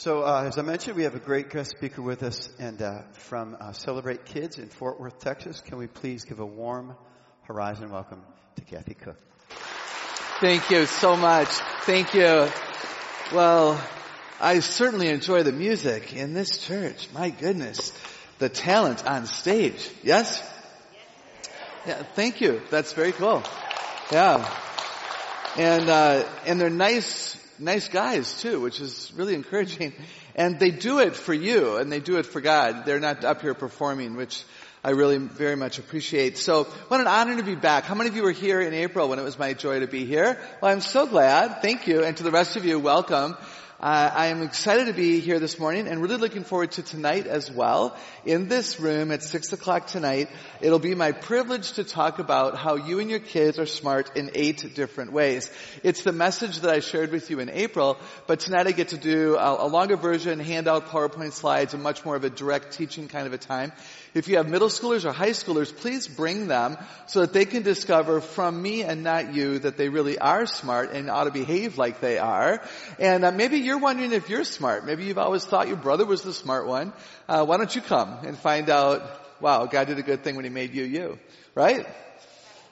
So, uh, as I mentioned, we have a great guest speaker with us, and uh, from uh, Celebrate Kids in Fort Worth, Texas. Can we please give a warm Horizon welcome to Kathy Koch? Thank you so much. Thank you. Well, I certainly enjoy the music in this church. My goodness, the talent on stage. Yes? Yeah, thank you. That's very cool. Yeah. And, uh, and they're nice, nice guys too, which is really encouraging. And they do it for you and they do it for God. They're not up here performing, which I really very much appreciate. So, what an honor to be back. How many of you were here in April when it was my joy to be here? Well, I'm so glad. Thank you. And to the rest of you, welcome. Uh, I am excited to be here this morning and really looking forward to tonight as well. In this room at 6 o'clock tonight, it'll be my privilege to talk about how you and your kids are smart in eight different ways. It's the message that I shared with you in April, but tonight I get to do a, a longer version, hand out PowerPoint slides, and much more of a direct teaching kind of a time. If you have middle schoolers or high schoolers, please bring them so that they can discover from me and not you that they really are smart and ought to behave like they are. And uh, maybe you're wondering if you're smart. Maybe you've always thought your brother was the smart one. Uh, why don't you come and find out, wow, God did a good thing when he made you you, right?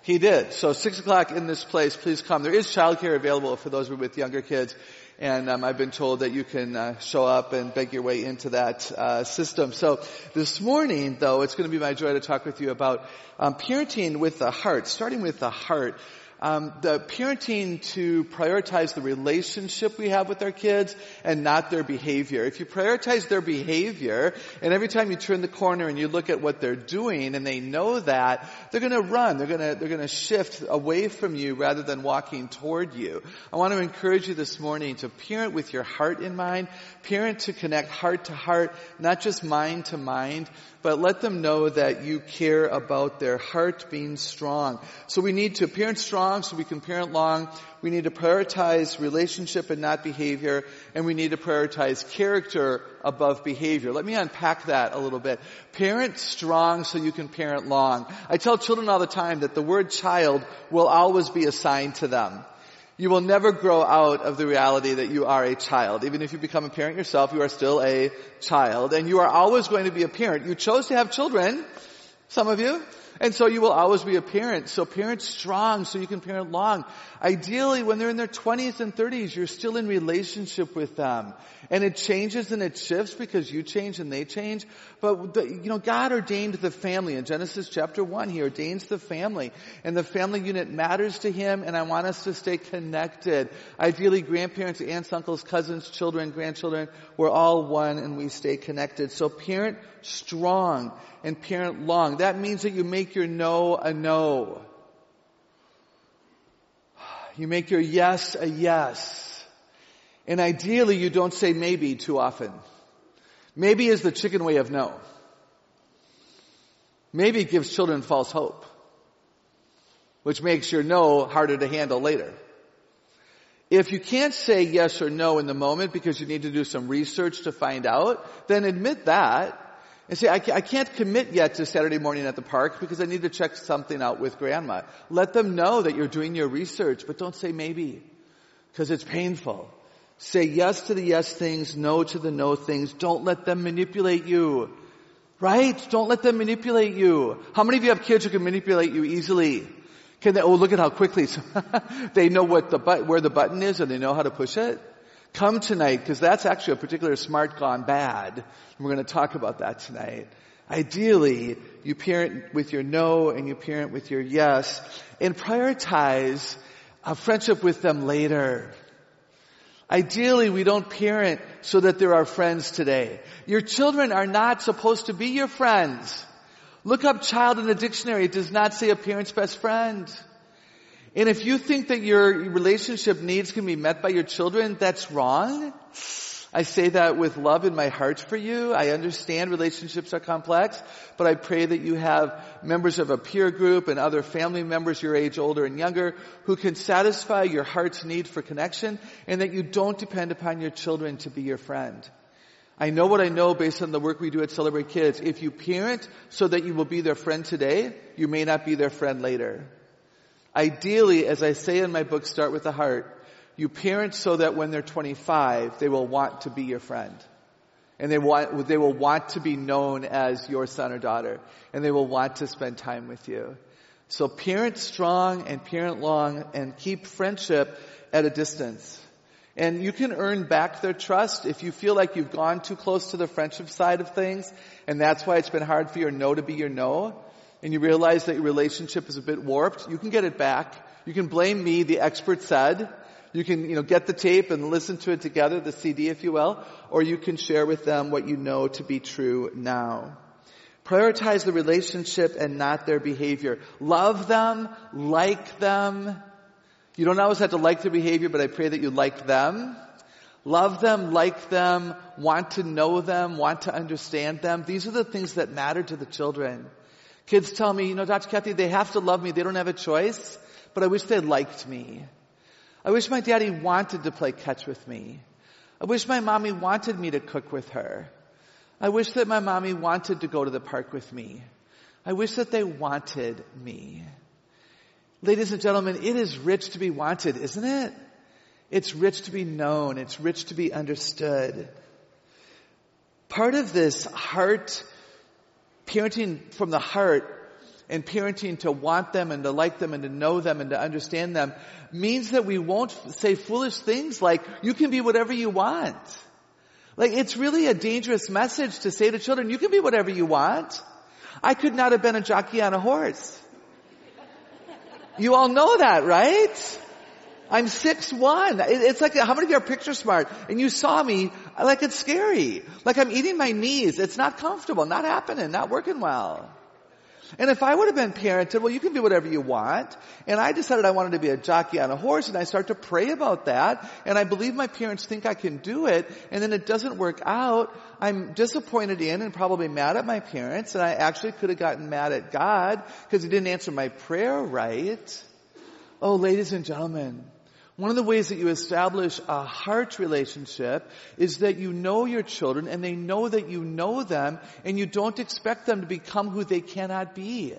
He did. So six o'clock in this place, please come. There is childcare available for those with younger kids. And um, I've been told that you can uh, show up and beg your way into that uh, system. So this morning, though, it's going to be my joy to talk with you about um, parenting with the heart, starting with the heart. Um, the parenting to prioritize the relationship we have with our kids and not their behavior. If you prioritize their behavior, and every time you turn the corner and you look at what they're doing, and they know that, they're going to run. They're going to they're going to shift away from you rather than walking toward you. I want to encourage you this morning to parent with your heart in mind, parent to connect heart to heart, not just mind to mind but let them know that you care about their heart being strong. So we need to parent strong so we can parent long. We need to prioritize relationship and not behavior. And we need to prioritize character above behavior. Let me unpack that a little bit. Parent strong so you can parent long. I tell children all the time that the word child will always be assigned to them. You will never grow out of the reality that you are a child. Even if you become a parent yourself, you are still a child. And you are always going to be a parent. You chose to have children, some of you. And so you will always be a parent. So parent strong so you can parent long. Ideally, when they're in their 20s and 30s, you're still in relationship with them. And it changes and it shifts because you change and they change. But, the, you know, God ordained the family. In Genesis chapter 1, He ordains the family. And the family unit matters to Him and I want us to stay connected. Ideally, grandparents, aunts, uncles, cousins, children, grandchildren, we're all one and we stay connected. So parent strong and parent long. That means that you make your no a no. You make your yes a yes. And ideally you don't say maybe too often. Maybe is the chicken way of no. Maybe gives children false hope, which makes your no harder to handle later. If you can't say yes or no in the moment because you need to do some research to find out, then admit that and say, I can't commit yet to Saturday morning at the park because I need to check something out with grandma. Let them know that you're doing your research, but don't say maybe because it's painful. Say yes to the yes things, no to the no things. Don't let them manipulate you. Right? Don't let them manipulate you. How many of you have kids who can manipulate you easily? Can they, oh look at how quickly they know what the but, where the button is and they know how to push it? Come tonight because that's actually a particular smart gone bad. And we're going to talk about that tonight. Ideally, you parent with your no and you parent with your yes and prioritize a friendship with them later. Ideally, we don't parent so that they're our friends today. Your children are not supposed to be your friends. Look up child in the dictionary. It does not say a parent's best friend. And if you think that your relationship needs can be met by your children, that's wrong. I say that with love in my heart for you. I understand relationships are complex, but I pray that you have members of a peer group and other family members your age, older and younger, who can satisfy your heart's need for connection and that you don't depend upon your children to be your friend. I know what I know based on the work we do at Celebrate Kids. If you parent so that you will be their friend today, you may not be their friend later. Ideally, as I say in my book, Start with the Heart, You parent so that when they're 25, they will want to be your friend. And they want, they will want to be known as your son or daughter. And they will want to spend time with you. So parent strong and parent long and keep friendship at a distance. And you can earn back their trust if you feel like you've gone too close to the friendship side of things, and that's why it's been hard for your no to be your no, and you realize that your relationship is a bit warped, you can get it back. You can blame me, the expert said. You can, you know, get the tape and listen to it together, the CD if you will, or you can share with them what you know to be true now. Prioritize the relationship and not their behavior. Love them, like them, you don't always have to like their behavior, but I pray that you like them. Love them, like them, want to know them, want to understand them. These are the things that matter to the children. Kids tell me, you know, Dr. Kathy, they have to love me. They don't have a choice, but I wish they liked me. I wish my daddy wanted to play catch with me. I wish my mommy wanted me to cook with her. I wish that my mommy wanted to go to the park with me. I wish that they wanted me. Ladies and gentlemen, it is rich to be wanted, isn't it? It's rich to be known. It's rich to be understood. Part of this heart, parenting from the heart, and parenting to want them and to like them and to know them and to understand them means that we won't say foolish things like, you can be whatever you want. Like, it's really a dangerous message to say to children, you can be whatever you want. I could not have been a jockey on a horse. You all know that, right? I'm six one. It's like, how many of you are picture smart? And you saw me, like it's scary. Like I'm eating my knees. It's not comfortable, not happening, not working well. And if I would have been parented, well, you can be whatever you want. And I decided I wanted to be a jockey on a horse and I start to pray about that. And I believe my parents think I can do it. And then it doesn't work out. I'm disappointed in and probably mad at my parents. And I actually could have gotten mad at God because he didn't answer my prayer right. Oh, ladies and gentlemen, one of the ways that you establish a heart relationship is that you know your children and they know that you know them and you don't expect them to become who they cannot be.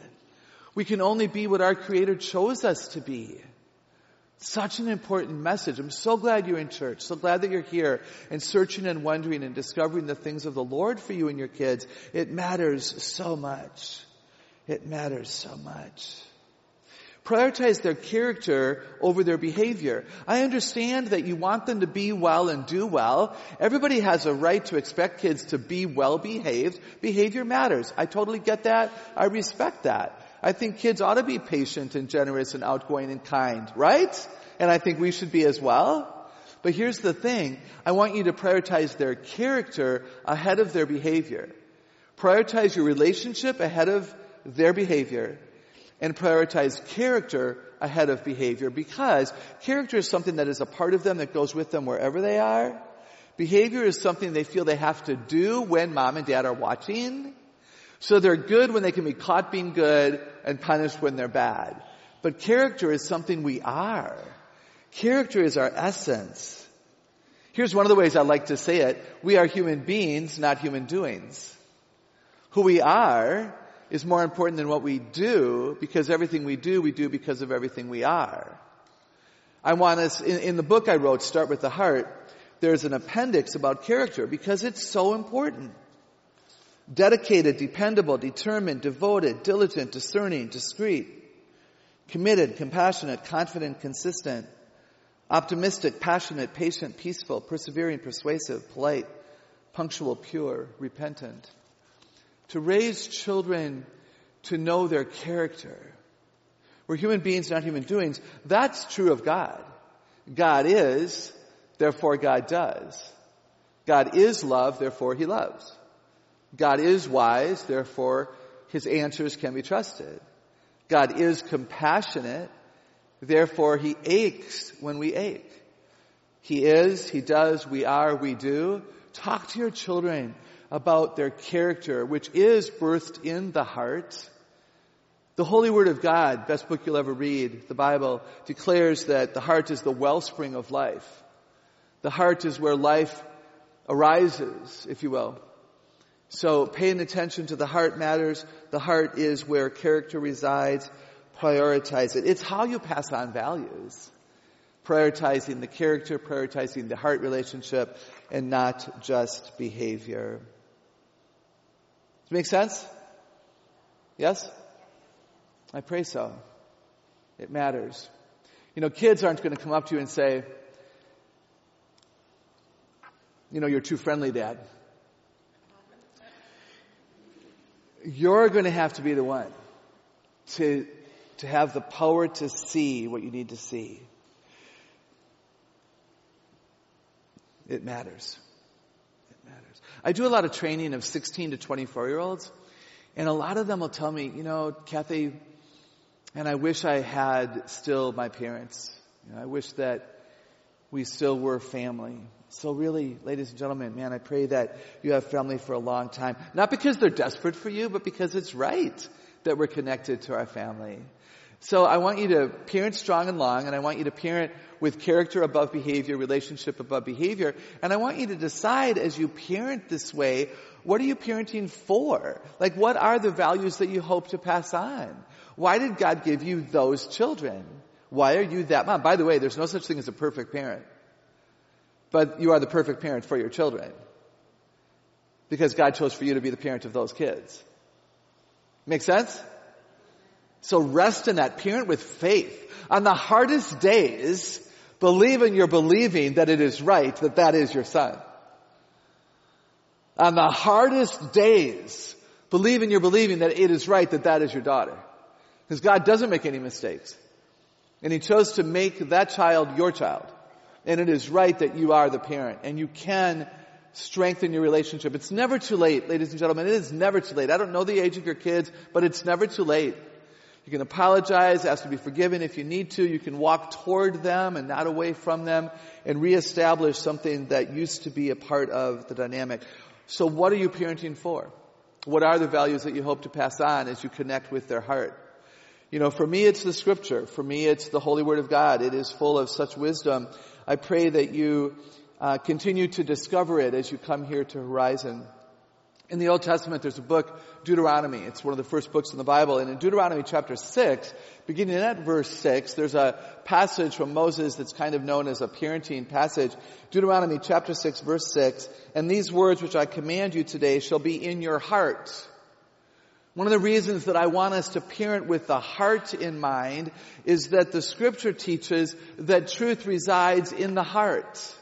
We can only be what our Creator chose us to be. Such an important message. I'm so glad you're in church. So glad that you're here and searching and wondering and discovering the things of the Lord for you and your kids. It matters so much. It matters so much prioritize their character over their behavior. I understand that you want them to be well and do well. Everybody has a right to expect kids to be well behaved. Behavior matters. I totally get that. I respect that. I think kids ought to be patient and generous and outgoing and kind, right? And I think we should be as well. But here's the thing. I want you to prioritize their character ahead of their behavior. Prioritize your relationship ahead of their behavior and prioritize character ahead of behavior because character is something that is a part of them that goes with them wherever they are. Behavior is something they feel they have to do when mom and dad are watching. So they're good when they can be caught being good and punished when they're bad. But character is something we are. Character is our essence. Here's one of the ways I like to say it. We are human beings, not human doings. Who we are is more important than what we do because everything we do, we do because of everything we are. I want us, in, in the book I wrote, Start with the Heart, there's an appendix about character because it's so important. Dedicated, dependable, determined, devoted, diligent, discerning, discreet, committed, compassionate, confident, consistent, optimistic, passionate, patient, peaceful, persevering, persuasive, polite, punctual, pure, repentant to raise children to know their character. We're human beings, not human doings. That's true of God. God is, therefore God does. God is love, therefore He loves. God is wise, therefore His answers can be trusted. God is compassionate, therefore He aches when we ache. He is, He does, we are, we do. Talk to your children about their character, which is birthed in the heart. The Holy Word of God, best book you'll ever read, the Bible, declares that the heart is the wellspring of life. The heart is where life arises, if you will. So paying attention to the heart matters. The heart is where character resides. Prioritize it. It's how you pass on values. prioritizing the character, prioritizing the heart relationship, and not just behavior. Does it make sense? Yes? I pray so. It matters. You know, kids aren't going to come up to you and say, you know, you're too friendly, dad. You're going to have to be the one to, to have the power to see what you need to see. It matters. Matters. I do a lot of training of 16 to 24 year olds, and a lot of them will tell me, you know, Kathy, and I wish I had still my parents. You know, I wish that we still were family. So really, ladies and gentlemen, man, I pray that you have family for a long time. Not because they're desperate for you, but because it's right that we're connected to our family. So I want you to parent strong and long, and I want you to parent with character above behavior, relationship above behavior. And I want you to decide as you parent this way, what are you parenting for? Like what are the values that you hope to pass on? Why did God give you those children? Why are you that mom? By the way, there's no such thing as a perfect parent. But you are the perfect parent for your children. Because God chose for you to be the parent of those kids. Make sense? So rest in that. Parent with faith. On the hardest days, believe in your believing that it is right that that is your son. On the hardest days, believe in your believing that it is right that that is your daughter. Because God doesn't make any mistakes. And He chose to make that child your child. And it is right that you are the parent. And you can strengthen your relationship. It's never too late, ladies and gentlemen. It is never too late. I don't know the age of your kids, but it's never too late. You can apologize, ask to be forgiven if you need to. You can walk toward them and not away from them and reestablish something that used to be a part of the dynamic. So what are you parenting for? What are the values that you hope to pass on as you connect with their heart? You know, for me it's the scripture. For me it's the Holy Word of God. It is full of such wisdom. I pray that you uh, continue to discover it as you come here to Horizon. In the Old Testament, there's a book, Deuteronomy. It's one of the first books in the Bible. And in Deuteronomy chapter 6, beginning at verse 6, there's a passage from Moses that's kind of known as a parenting passage. Deuteronomy chapter 6, verse 6. And these words which I command you today shall be in your heart. One of the reasons that I want us to parent with the heart in mind is that the scripture teaches that truth resides in the heart.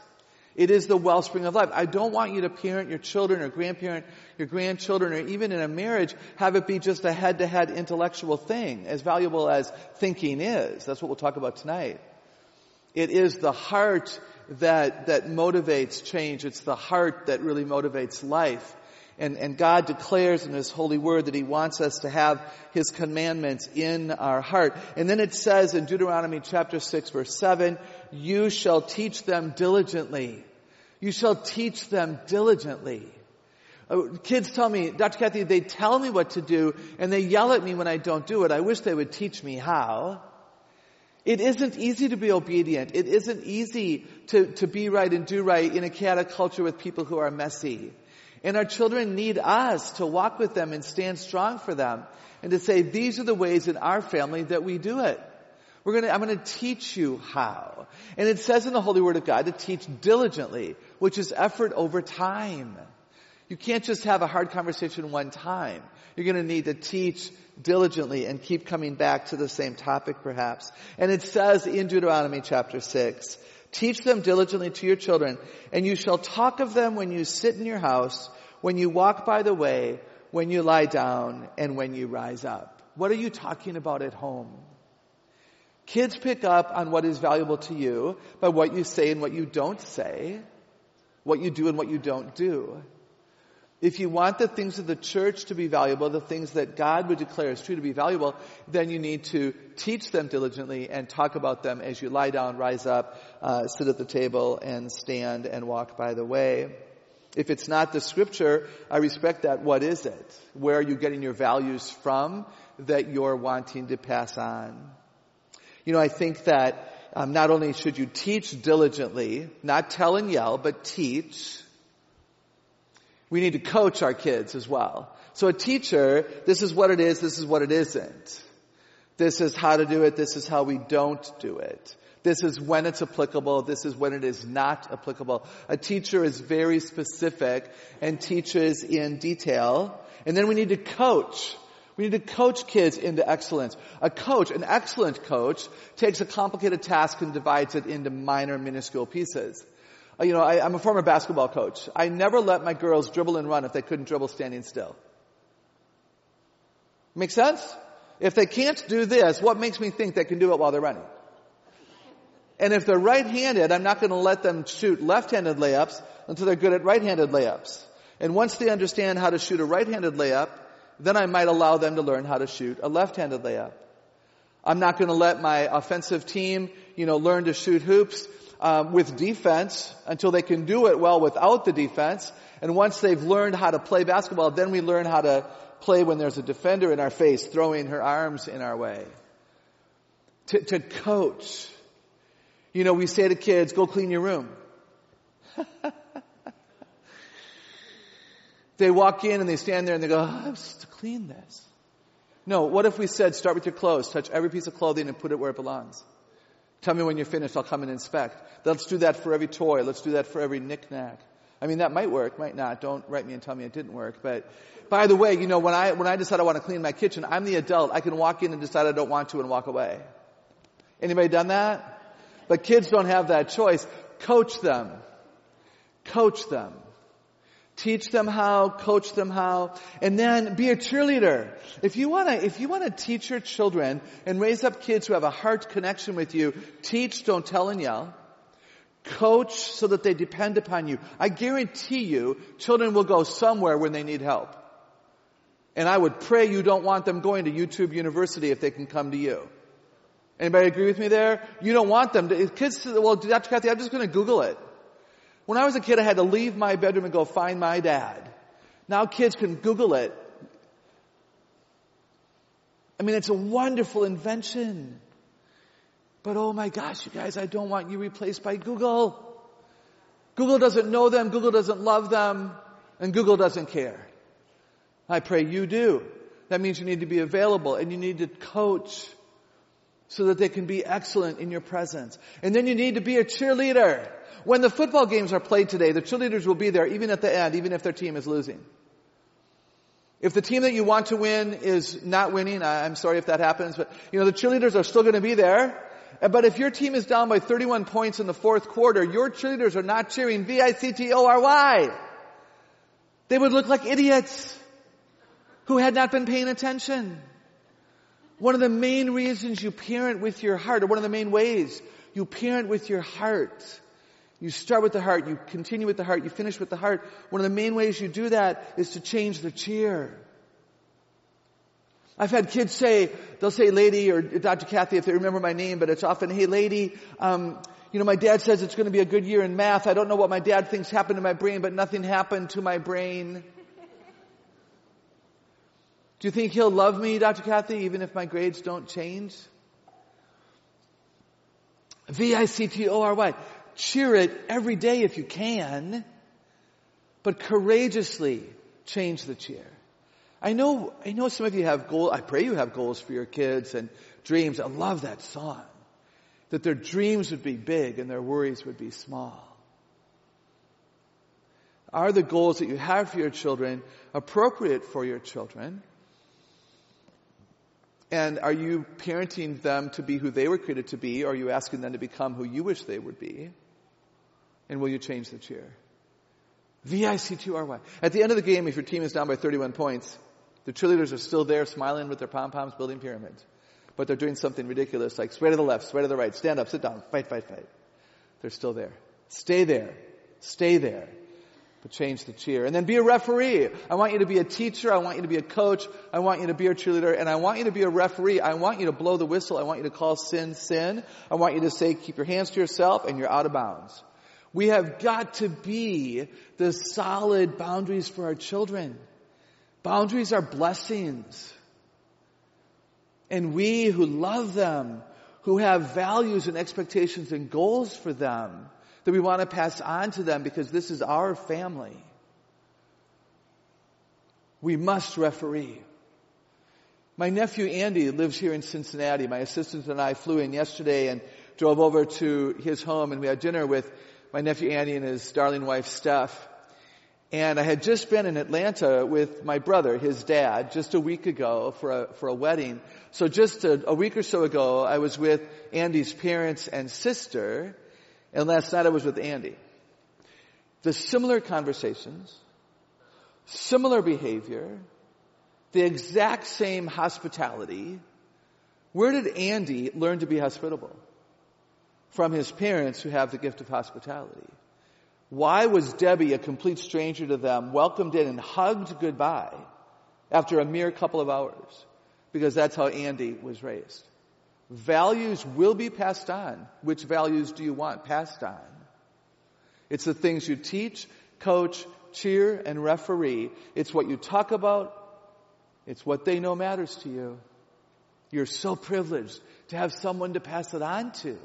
It is the wellspring of life. I don't want you to parent your children or grandparent your grandchildren or even in a marriage have it be just a head-to-head intellectual thing, as valuable as thinking is. That's what we'll talk about tonight. It is the heart that, that motivates change. It's the heart that really motivates life. And, and God declares in His holy word that He wants us to have His commandments in our heart. And then it says in Deuteronomy chapter 6 verse 7, you shall teach them diligently. You shall teach them diligently. Uh, kids tell me, Dr. Kathy, they tell me what to do and they yell at me when I don't do it. I wish they would teach me how. It isn't easy to be obedient. It isn't easy to, to be right and do right in a chaotic culture with people who are messy. And our children need us to walk with them and stand strong for them and to say, these are the ways in our family that we do it. We're gonna, I'm gonna teach you how. And it says in the Holy Word of God to teach diligently, which is effort over time. You can't just have a hard conversation one time. You're gonna need to teach diligently and keep coming back to the same topic perhaps. And it says in Deuteronomy chapter 6, teach them diligently to your children, and you shall talk of them when you sit in your house, when you walk by the way, when you lie down, and when you rise up. What are you talking about at home? Kids pick up on what is valuable to you by what you say and what you don't say, what you do and what you don't do. If you want the things of the church to be valuable, the things that God would declare as true to be valuable, then you need to teach them diligently and talk about them as you lie down, rise up, uh, sit at the table, and stand and walk by the way. If it's not the scripture, I respect that. What is it? Where are you getting your values from that you're wanting to pass on? You know, I think that um, not only should you teach diligently, not tell and yell, but teach. We need to coach our kids as well. So a teacher, this is what it is, this is what it isn't. This is how to do it, this is how we don't do it. This is when it's applicable. This is when it is not applicable. A teacher is very specific and teaches in detail. And then we need to coach. We need to coach kids into excellence. A coach, an excellent coach, takes a complicated task and divides it into minor, minuscule pieces. Uh, you know, I, I'm a former basketball coach. I never let my girls dribble and run if they couldn't dribble standing still. Make sense? If they can't do this, what makes me think they can do it while they're running? And if they're right-handed, I'm not going to let them shoot left-handed layups until they're good at right-handed layups. And once they understand how to shoot a right-handed layup, then I might allow them to learn how to shoot a left-handed layup. I'm not going to let my offensive team, you know, learn to shoot hoops um, with defense until they can do it well without the defense. And once they've learned how to play basketball, then we learn how to play when there's a defender in our face throwing her arms in our way. To, to coach. You know, we say to kids, go clean your room. they walk in and they stand there and they go, oh, I was to clean this. No, what if we said, start with your clothes, touch every piece of clothing and put it where it belongs? Tell me when you're finished, I'll come and inspect. Let's do that for every toy. Let's do that for every knickknack. I mean, that might work, might not. Don't write me and tell me it didn't work. But by the way, you know, when I, when I decide I want to clean my kitchen, I'm the adult. I can walk in and decide I don't want to and walk away. Anybody done that? But kids don't have that choice. Coach them. Coach them. Teach them how, coach them how, and then be a cheerleader. If you wanna, if you wanna teach your children and raise up kids who have a heart connection with you, teach, don't tell and yell. Coach so that they depend upon you. I guarantee you, children will go somewhere when they need help. And I would pray you don't want them going to YouTube University if they can come to you. Anybody agree with me there? You don't want them to, kids, well, Dr. Kathy, I'm just gonna Google it. When I was a kid, I had to leave my bedroom and go find my dad. Now kids can Google it. I mean, it's a wonderful invention. But oh my gosh, you guys, I don't want you replaced by Google. Google doesn't know them, Google doesn't love them, and Google doesn't care. I pray you do. That means you need to be available and you need to coach so that they can be excellent in your presence. And then you need to be a cheerleader. When the football games are played today, the cheerleaders will be there even at the end, even if their team is losing. If the team that you want to win is not winning, I'm sorry if that happens, but you know, the cheerleaders are still going to be there. But if your team is down by 31 points in the fourth quarter, your cheerleaders are not cheering V-I-C-T-O-R-Y. They would look like idiots who had not been paying attention. One of the main reasons you parent with your heart, or one of the main ways you parent with your heart, you start with the heart, you continue with the heart, you finish with the heart. One of the main ways you do that is to change the cheer. I've had kids say, they'll say lady or Dr. Kathy if they remember my name, but it's often, hey lady, um, you know, my dad says it's going to be a good year in math. I don't know what my dad thinks happened to my brain, but nothing happened to my brain. Do you think he'll love me, Dr. Kathy, even if my grades don't change? V-I-C-T-O-R-Y. Cheer it every day if you can, but courageously change the cheer. I know, I know some of you have goals. I pray you have goals for your kids and dreams. I love that song. That their dreams would be big and their worries would be small. Are the goals that you have for your children appropriate for your children? And are you parenting them to be who they were created to be, or are you asking them to become who you wish they would be? And will you change the cheer? V-I-C-T-R-Y. At the end of the game, if your team is down by 31 points, the cheerleaders are still there smiling with their pom-poms building pyramids. But they're doing something ridiculous like sway to the left, sway to the right, stand up, sit down, fight, fight, fight. They're still there. Stay there. Stay there. But change the cheer. And then be a referee. I want you to be a teacher. I want you to be a coach. I want you to be a cheerleader. And I want you to be a referee. I want you to blow the whistle. I want you to call sin, sin. I want you to say, keep your hands to yourself and you're out of bounds. We have got to be the solid boundaries for our children. Boundaries are blessings. And we who love them, who have values and expectations and goals for them, that we want to pass on to them because this is our family. We must referee. My nephew Andy lives here in Cincinnati. My assistant and I flew in yesterday and drove over to his home and we had dinner with my nephew Andy and his darling wife Steph. And I had just been in Atlanta with my brother, his dad, just a week ago for a, for a wedding. So just a, a week or so ago, I was with Andy's parents and sister, and last night I was with Andy. The similar conversations, similar behavior, the exact same hospitality. Where did Andy learn to be hospitable? From his parents who have the gift of hospitality. Why was Debbie, a complete stranger to them, welcomed in and hugged goodbye after a mere couple of hours? Because that's how Andy was raised. Values will be passed on. Which values do you want passed on? It's the things you teach, coach, cheer, and referee. It's what you talk about. It's what they know matters to you. You're so privileged to have someone to pass it on to.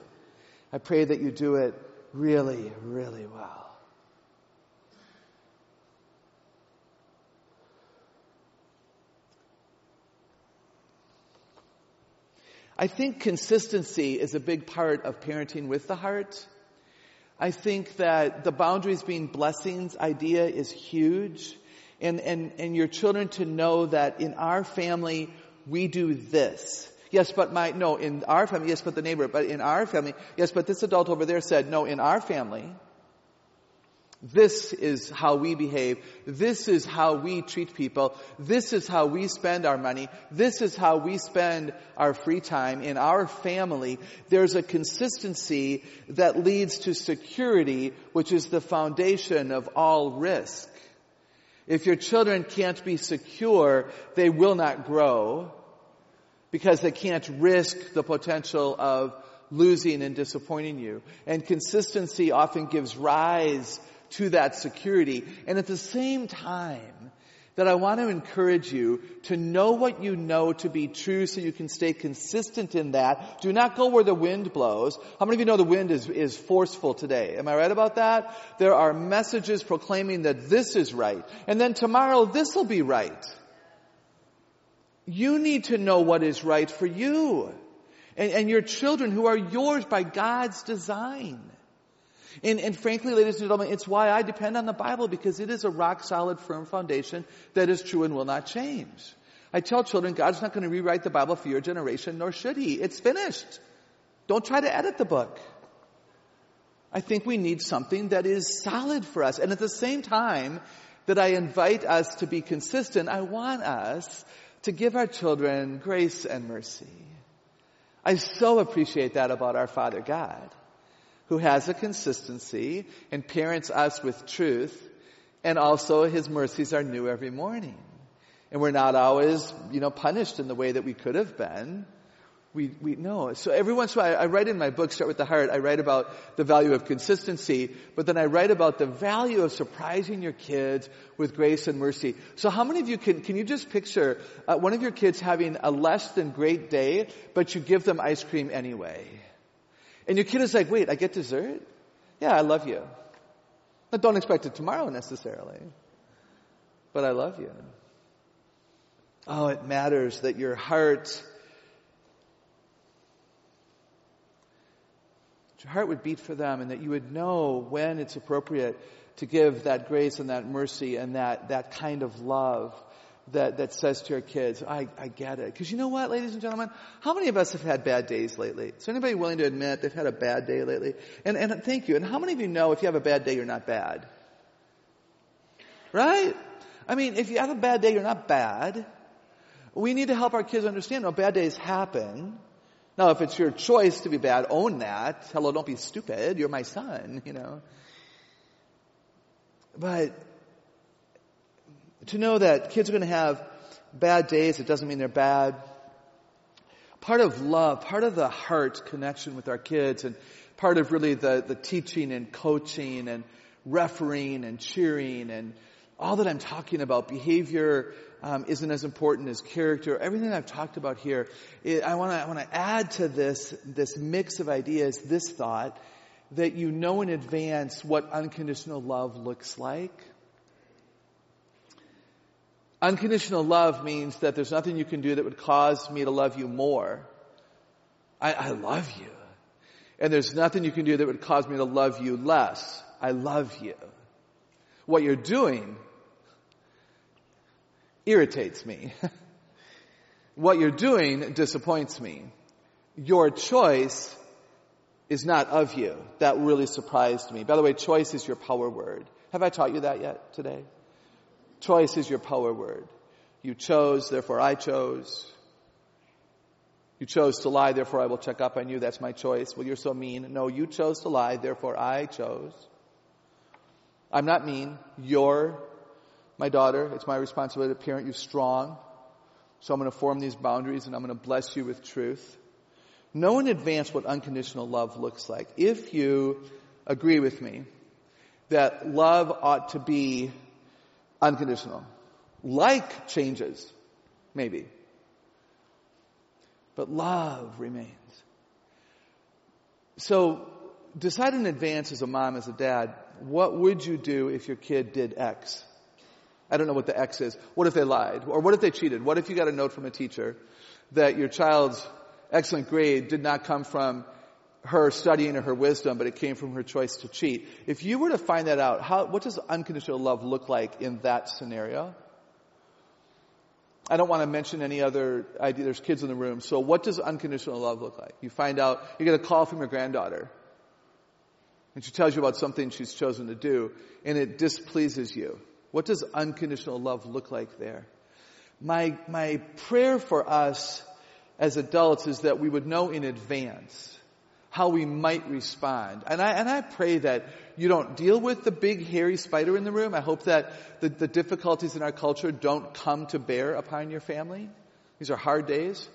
I pray that you do it really, really well. I think consistency is a big part of parenting with the heart. I think that the boundaries being blessings idea is huge. And, and, and your children to know that in our family, we do this. Yes, but my, no, in our family, yes, but the neighbor, but in our family, yes, but this adult over there said, no, in our family, this is how we behave. This is how we treat people. This is how we spend our money. This is how we spend our free time in our family. There's a consistency that leads to security, which is the foundation of all risk. If your children can't be secure, they will not grow because they can't risk the potential of losing and disappointing you. And consistency often gives rise to that security. And at the same time, that I want to encourage you to know what you know to be true so you can stay consistent in that. Do not go where the wind blows. How many of you know the wind is, is forceful today? Am I right about that? There are messages proclaiming that this is right. And then tomorrow this will be right. You need to know what is right for you. And, and your children who are yours by God's design. And, and frankly, ladies and gentlemen, it's why I depend on the Bible because it is a rock solid, firm foundation that is true and will not change. I tell children, God's not going to rewrite the Bible for your generation, nor should He. It's finished. Don't try to edit the book. I think we need something that is solid for us. And at the same time that I invite us to be consistent, I want us to give our children grace and mercy. I so appreciate that about our Father God who has a consistency and parents us with truth, and also his mercies are new every morning. And we're not always, you know, punished in the way that we could have been. We, we know. So every once in a while, I, write in my book, Start with the Heart, I write about the value of consistency, but then I write about the value of surprising your kids with grace and mercy. So how many of you can, can you just picture uh, one of your kids having a less than great day, but you give them ice cream anyway? And your kid is like, wait, I get dessert? Yeah, I love you. I don't expect it tomorrow necessarily. But I love you. Oh, it matters that your heart, your heart would beat for them and that you would know when it's appropriate to give that grace and that mercy and that, that kind of love that, that says to your kids, I, I get it. Because you know what, ladies and gentlemen? How many of us have had bad days lately? Is anybody willing to admit they've had a bad day lately? And, and thank you. And how many of you know if you have a bad day, you're not bad? Right? I mean, if you have a bad day, you're not bad. We need to help our kids understand, no, bad days happen. Now, if it's your choice to be bad, own that. Hello, don't be stupid. You're my son, you know. But to know that kids are going to have bad days, it doesn't mean they're bad. Part of love, part of the heart connection with our kids and part of really the, the teaching and coaching and refereeing and cheering and all that I'm talking about, behavior um, isn't as important as character. Everything I've talked about here, it, I want to I want to add to this this mix of ideas this thought that you know in advance what unconditional love looks like. Unconditional love means that there's nothing you can do that would cause me to love you more. I, I love you. And there's nothing you can do that would cause me to love you less. I love you. What you're doing irritates me. what you're doing disappoints me. Your choice is not of you. That really surprised me. By the way, choice is your power word. Have I taught you that yet today? Choice is your power word. You chose, therefore I chose. You chose to lie, therefore I will check up on you. That's my choice. Well, you're so mean. No, you chose to lie, therefore I chose. I'm not mean. You're my daughter. It's my responsibility to parent you strong. So I'm going to form these boundaries and I'm going to bless you with truth. Know in advance what unconditional love looks like. If you agree with me that love ought to be unconditional, like changes, maybe, but love remains. So decide in advance as a mom, as a dad, what would you do if your kid did X? I don't know what the X is. What if they lied? Or what if they cheated? What if you got a note from a teacher that your child's excellent grade did not come from her studying or her wisdom, but it came from her choice to cheat. If you were to find that out, how, what does unconditional love look like in that scenario? I don't want to mention any other idea. There's kids in the room. So what does unconditional love look like? You find out, you get a call from your granddaughter. And she tells you about something she's chosen to do, and it displeases you. What does unconditional love look like there? My, my prayer for us as adults is that we would know in advance how we might respond. And I, and I pray that you don't deal with the big hairy spider in the room. I hope that the, the difficulties in our culture don't come to bear upon your family. These are hard days.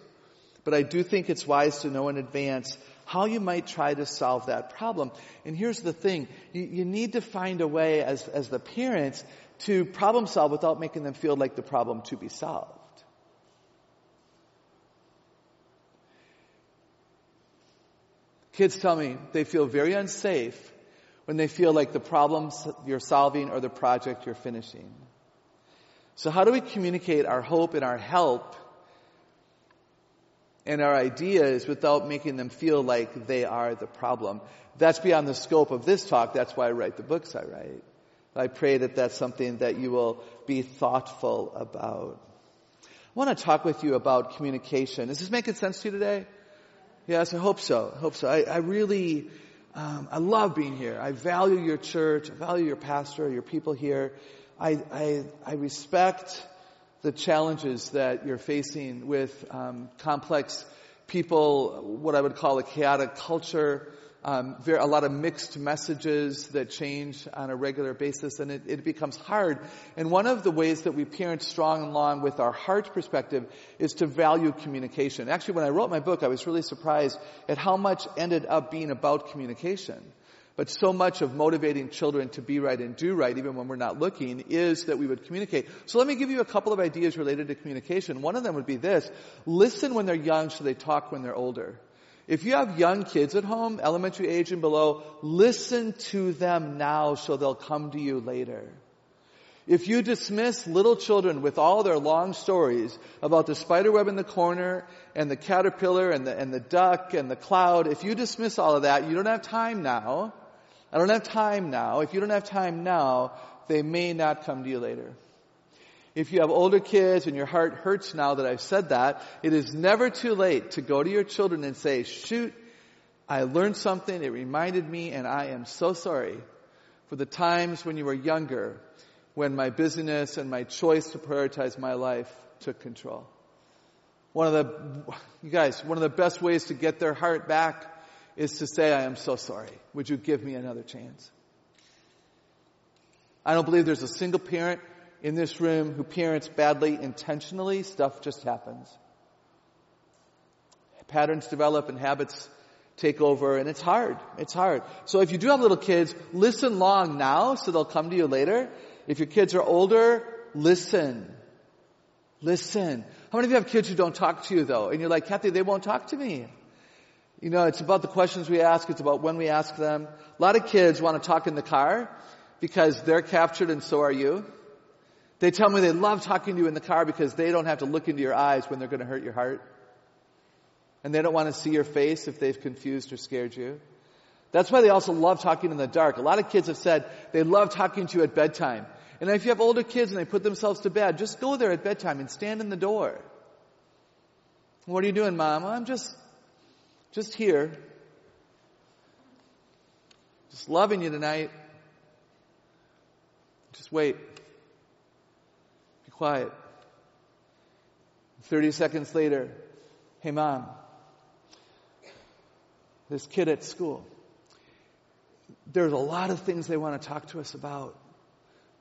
But I do think it's wise to know in advance how you might try to solve that problem. And here's the thing. You, you need to find a way as, as the parents to problem solve without making them feel like the problem to be solved. Kids tell me they feel very unsafe when they feel like the problems you're solving or the project you're finishing. So how do we communicate our hope and our help and our ideas without making them feel like they are the problem? That's beyond the scope of this talk. That's why I write the books I write. I pray that that's something that you will be thoughtful about. I want to talk with you about communication. Is this making sense to you today? Yes, I hope so. I hope so. I, I really, um, I love being here. I value your church. I value your pastor, your people here. I, I, I respect the challenges that you're facing with um, complex people, what I would call a chaotic culture, um, very, a lot of mixed messages that change on a regular basis, and it, it, becomes hard. And one of the ways that we parent strong and long with our heart perspective is to value communication. Actually, when I wrote my book, I was really surprised at how much ended up being about communication. But so much of motivating children to be right and do right, even when we're not looking, is that we would communicate. So let me give you a couple of ideas related to communication. One of them would be this. Listen when they're young so they talk when they're older. If you have young kids at home, elementary age and below, listen to them now so they'll come to you later. If you dismiss little children with all their long stories about the spider web in the corner and the caterpillar and the, and the duck and the cloud, if you dismiss all of that, you don't have time now. I don't have time now. If you don't have time now, they may not come to you later. If you have older kids and your heart hurts now that I've said that, it is never too late to go to your children and say, shoot, I learned something, it reminded me, and I am so sorry for the times when you were younger, when my busyness and my choice to prioritize my life took control. One of the, you guys, one of the best ways to get their heart back is to say, I am so sorry. Would you give me another chance? I don't believe there's a single parent in this room who parents badly intentionally, stuff just happens. Patterns develop and habits take over and it's hard. It's hard. So if you do have little kids, listen long now so they'll come to you later. If your kids are older, listen. Listen. How many of you have kids who don't talk to you though? And you're like, Kathy, they won't talk to me. You know, it's about the questions we ask. It's about when we ask them. A lot of kids want to talk in the car because they're captured and so are you. They tell me they love talking to you in the car because they don't have to look into your eyes when they're going to hurt your heart. And they don't want to see your face if they've confused or scared you. That's why they also love talking in the dark. A lot of kids have said they love talking to you at bedtime. And if you have older kids and they put themselves to bed, just go there at bedtime and stand in the door. What are you doing, mom? I'm just, just here. Just loving you tonight. Just wait. Quiet. 30 seconds later, hey mom, this kid at school, there's a lot of things they want to talk to us about.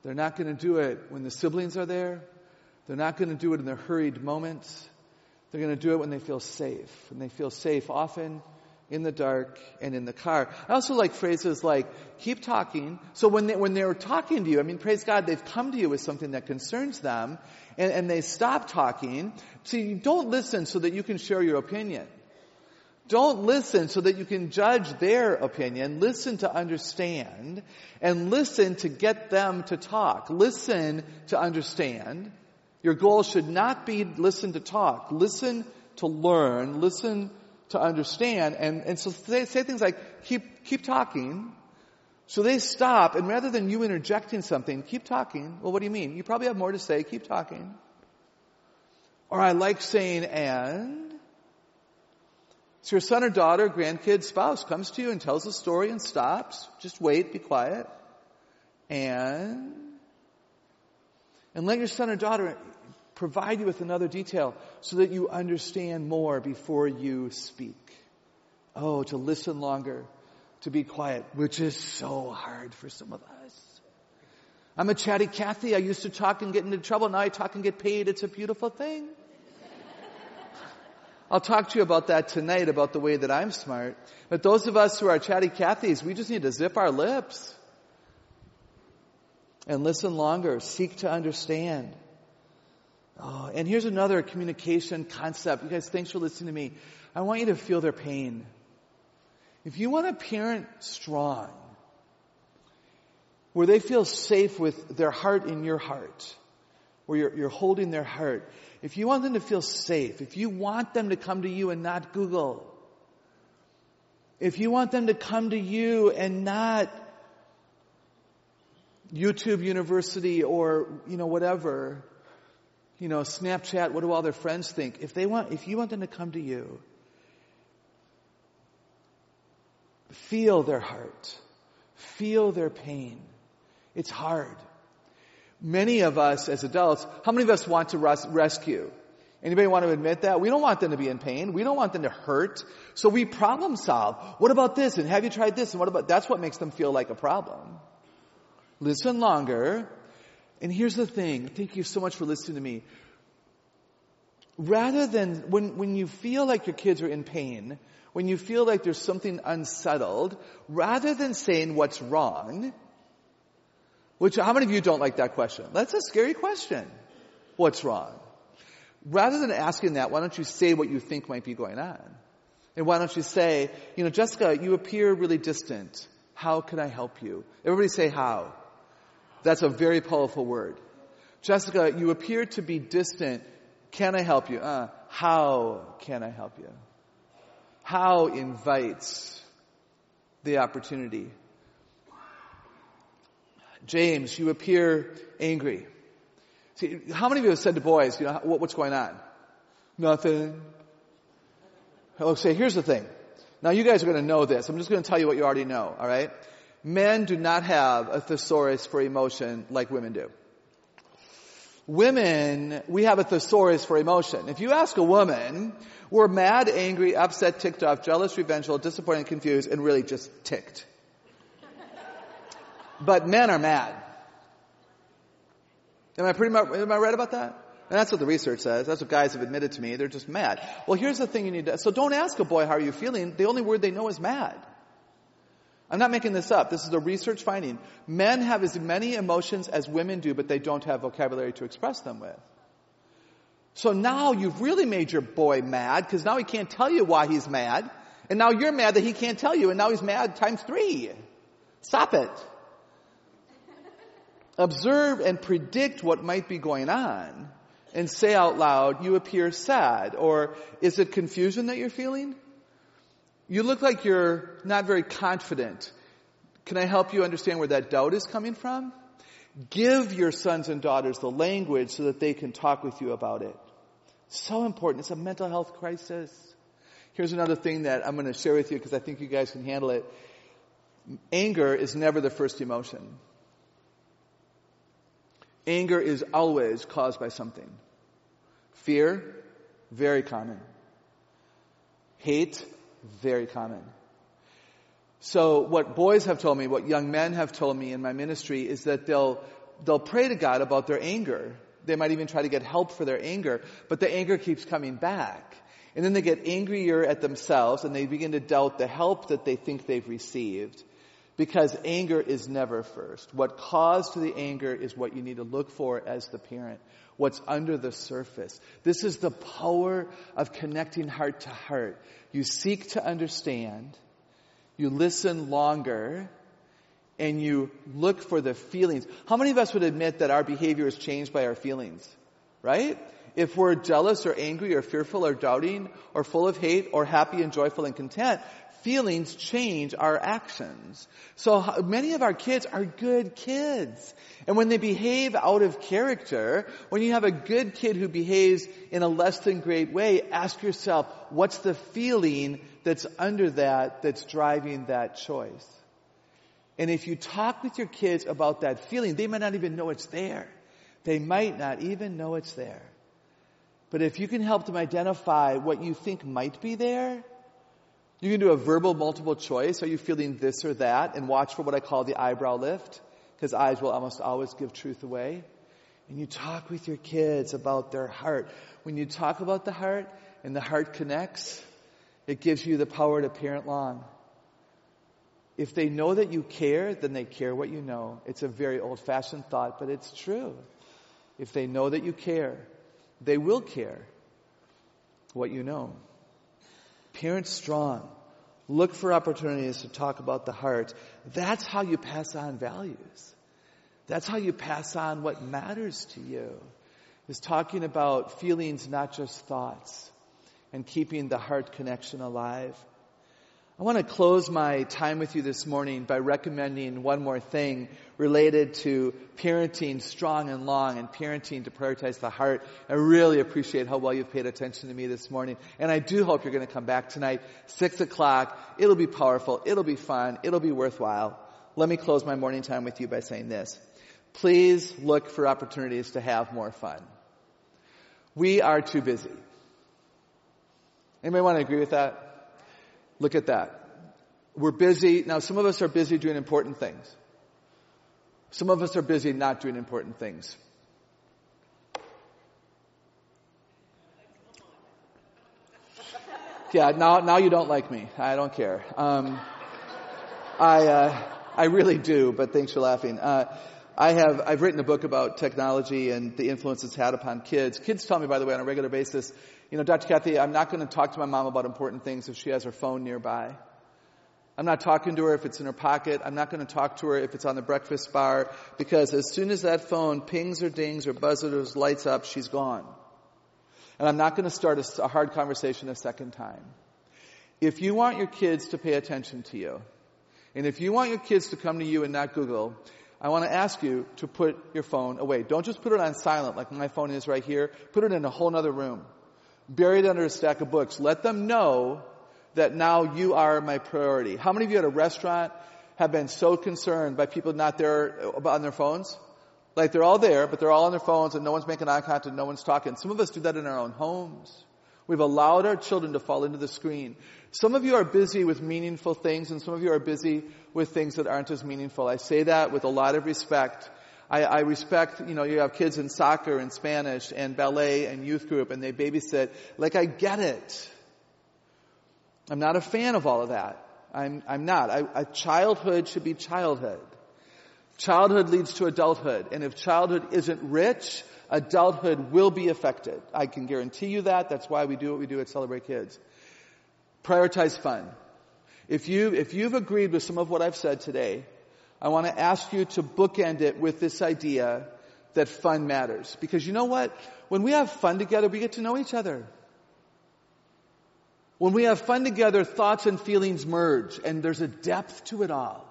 They're not going to do it when the siblings are there. They're not going to do it in their hurried moments. They're going to do it when they feel safe. When they feel safe, often in the dark and in the car. I also like phrases like, keep talking. So when they, when they're talking to you, I mean, praise God, they've come to you with something that concerns them and, and they stop talking. See, don't listen so that you can share your opinion. Don't listen so that you can judge their opinion. Listen to understand and listen to get them to talk. Listen to understand. Your goal should not be listen to talk. Listen to learn. Listen to understand. And, and so say, say things like, keep, keep talking. So they stop and rather than you interjecting something, keep talking. Well, what do you mean? You probably have more to say. Keep talking. Or I like saying and. So your son or daughter, grandkid, spouse comes to you and tells a story and stops. Just wait, be quiet. And, and let your son or daughter provide you with another detail so that you understand more before you speak. Oh, to listen longer, to be quiet, which is so hard for some of us. I'm a chatty Cathy. I used to talk and get into trouble. Now I talk and get paid. It's a beautiful thing. I'll talk to you about that tonight, about the way that I'm smart. But those of us who are chatty Cathys, we just need to zip our lips and listen longer, seek to understand. Oh, and here's another communication concept. You guys, thanks for listening to me. I want you to feel their pain. If you want a parent strong, where they feel safe with their heart in your heart, where you're, you're holding their heart, if you want them to feel safe, if you want them to come to you and not Google, if you want them to come to you and not YouTube University or, you know, whatever, you know, Snapchat, what do all their friends think? If they want, if you want them to come to you, feel their heart, feel their pain. It's hard. Many of us as adults, how many of us want to res- rescue? Anybody want to admit that? We don't want them to be in pain. We don't want them to hurt. So we problem solve. What about this? And have you tried this? And what about, that's what makes them feel like a problem. Listen longer. And here's the thing. Thank you so much for listening to me. Rather than, when, when you feel like your kids are in pain, when you feel like there's something unsettled, rather than saying what's wrong, which, how many of you don't like that question? That's a scary question. What's wrong? Rather than asking that, why don't you say what you think might be going on? And why don't you say, you know, Jessica, you appear really distant. How can I help you? Everybody say how. That's a very powerful word. Jessica, you appear to be distant. Can I help you? Uh, how can I help you? How invites the opportunity James, you appear angry. See, how many of you have said to boys, you know, what's going on? Nothing. I'll say, here's the thing. Now you guys are going to know this. I'm just going to tell you what you already know, alright? Men do not have a thesaurus for emotion like women do. Women, we have a thesaurus for emotion. If you ask a woman, we're mad, angry, upset, ticked off, jealous, revengeful, disappointed, confused, and really just ticked. But men are mad. Am I pretty much, am I right about that? And that's what the research says. That's what guys have admitted to me. They're just mad. Well, here's the thing you need to, so don't ask a boy how are you feeling. The only word they know is mad. I'm not making this up. This is a research finding. Men have as many emotions as women do, but they don't have vocabulary to express them with. So now you've really made your boy mad, because now he can't tell you why he's mad. And now you're mad that he can't tell you, and now he's mad times three. Stop it observe and predict what might be going on and say out loud, you appear sad, or is it confusion that you're feeling? You look like you're not very confident. Can I help you understand where that doubt is coming from? Give your sons and daughters the language so that they can talk with you about it. So important. It's a mental health crisis. Here's another thing that I'm going to share with you because I think you guys can handle it. Anger is never the first emotion. Anger is always caused by something. Fear, very common. Hate, very common. So what boys have told me, what young men have told me in my ministry is that they'll, they'll pray to God about their anger. They might even try to get help for their anger, but the anger keeps coming back. And then they get angrier at themselves and they begin to doubt the help that they think they've received. Because anger is never first. What caused the anger is what you need to look for as the parent. What's under the surface. This is the power of connecting heart to heart. You seek to understand, you listen longer, and you look for the feelings. How many of us would admit that our behavior is changed by our feelings? Right? If we're jealous or angry or fearful or doubting or full of hate or happy and joyful and content, feelings change our actions. So many of our kids are good kids. And when they behave out of character, when you have a good kid who behaves in a less than great way, ask yourself, what's the feeling that's under that that's driving that choice? And if you talk with your kids about that feeling, they might not even know it's there. They might not even know it's there. But if you can help them identify what you think might be there, you can do a verbal multiple choice. Are you feeling this or that? And watch for what I call the eyebrow lift, because eyes will almost always give truth away. And you talk with your kids about their heart. When you talk about the heart and the heart connects, it gives you the power to parent long. If they know that you care, then they care what you know. It's a very old fashioned thought, but it's true. If they know that you care, they will care what you know. Parent strong. Look for opportunities to talk about the heart. That's how you pass on values. That's how you pass on what matters to you. Is talking about feelings, not just thoughts, and keeping the heart connection alive. I want to close my time with you this morning by recommending one more thing related to parenting strong and long and parenting to prioritize the heart. I really appreciate how well you've paid attention to me this morning. And I do hope you're going to come back tonight, six o'clock. It'll be powerful. It'll be fun. It'll be worthwhile. Let me close my morning time with you by saying this. Please look for opportunities to have more fun. We are too busy. Anybody want to agree with that? Look at that. We're busy. Now, some of us are busy doing important things. Some of us are busy not doing important things. Yeah, now, now you don't like me. I don't care. Um, I, uh, I really do, but thanks for laughing. Uh, I have, I've written a book about technology and the influence it's had upon kids. Kids tell me, by the way, on a regular basis, you know, Dr. Kathy, I'm not going to talk to my mom about important things if she has her phone nearby. I'm not talking to her if it's in her pocket. I'm not going to talk to her if it's on the breakfast bar because as soon as that phone pings or dings or buzzes or lights up, she's gone. And I'm not going to start a, a hard conversation a second time. If you want your kids to pay attention to you, and if you want your kids to come to you and not Google, I want to ask you to put your phone away. Don't just put it on silent like my phone is right here. Put it in a whole other room buried under a stack of books. Let them know that now you are my priority. How many of you at a restaurant have been so concerned by people not there uh, on their phones? Like they're all there, but they're all on their phones and no one's making eye contact, and no one's talking. Some of us do that in our own homes. We've allowed our children to fall into the screen. Some of you are busy with meaningful things and some of you are busy with things that aren't as meaningful. I say that with a lot of respect I, I respect, you know, you have kids in soccer and Spanish and ballet and youth group and they babysit. Like I get it. I'm not a fan of all of that. I'm, I'm not. I, a childhood should be childhood. Childhood leads to adulthood. And if childhood isn't rich, adulthood will be affected. I can guarantee you that. That's why we do what we do at Celebrate Kids. Prioritize fun. If you, if you've agreed with some of what I've said today, I want to ask you to bookend it with this idea that fun matters. Because you know what? When we have fun together, we get to know each other. When we have fun together, thoughts and feelings merge and there's a depth to it all.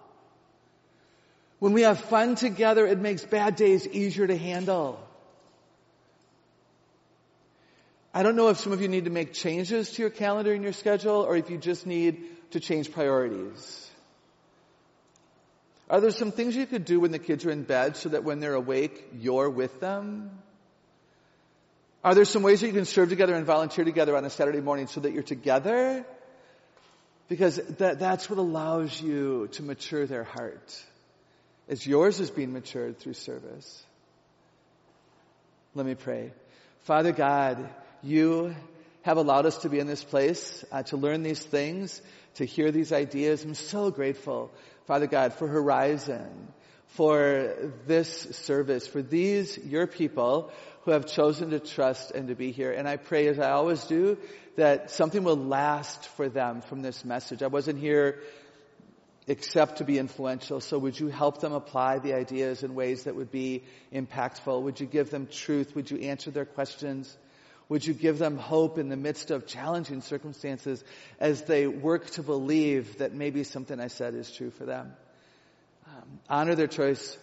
When we have fun together, it makes bad days easier to handle. I don't know if some of you need to make changes to your calendar and your schedule or if you just need to change priorities. Are there some things you could do when the kids are in bed so that when they're awake, you're with them? Are there some ways that you can serve together and volunteer together on a Saturday morning so that you're together? Because that, that's what allows you to mature their heart. As yours is being matured through service. Let me pray. Father God, you have allowed us to be in this place, uh, to learn these things, to hear these ideas. I'm so grateful Father God, for Horizon, for this service, for these, your people who have chosen to trust and to be here. And I pray, as I always do, that something will last for them from this message. I wasn't here except to be influential. So would you help them apply the ideas in ways that would be impactful? Would you give them truth? Would you answer their questions? Would you give them hope in the midst of challenging circumstances as they work to believe that maybe something I said is true for them? Um, honor their choice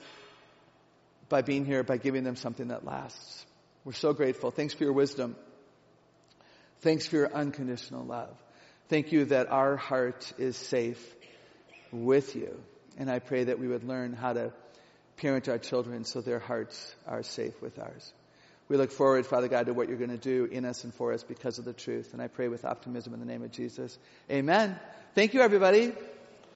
by being here, by giving them something that lasts. We're so grateful. Thanks for your wisdom. Thanks for your unconditional love. Thank you that our heart is safe with you. And I pray that we would learn how to parent our children so their hearts are safe with ours. We look forward, Father God, to what you're going to do in us and for us because of the truth. And I pray with optimism in the name of Jesus. Amen. Thank you, everybody.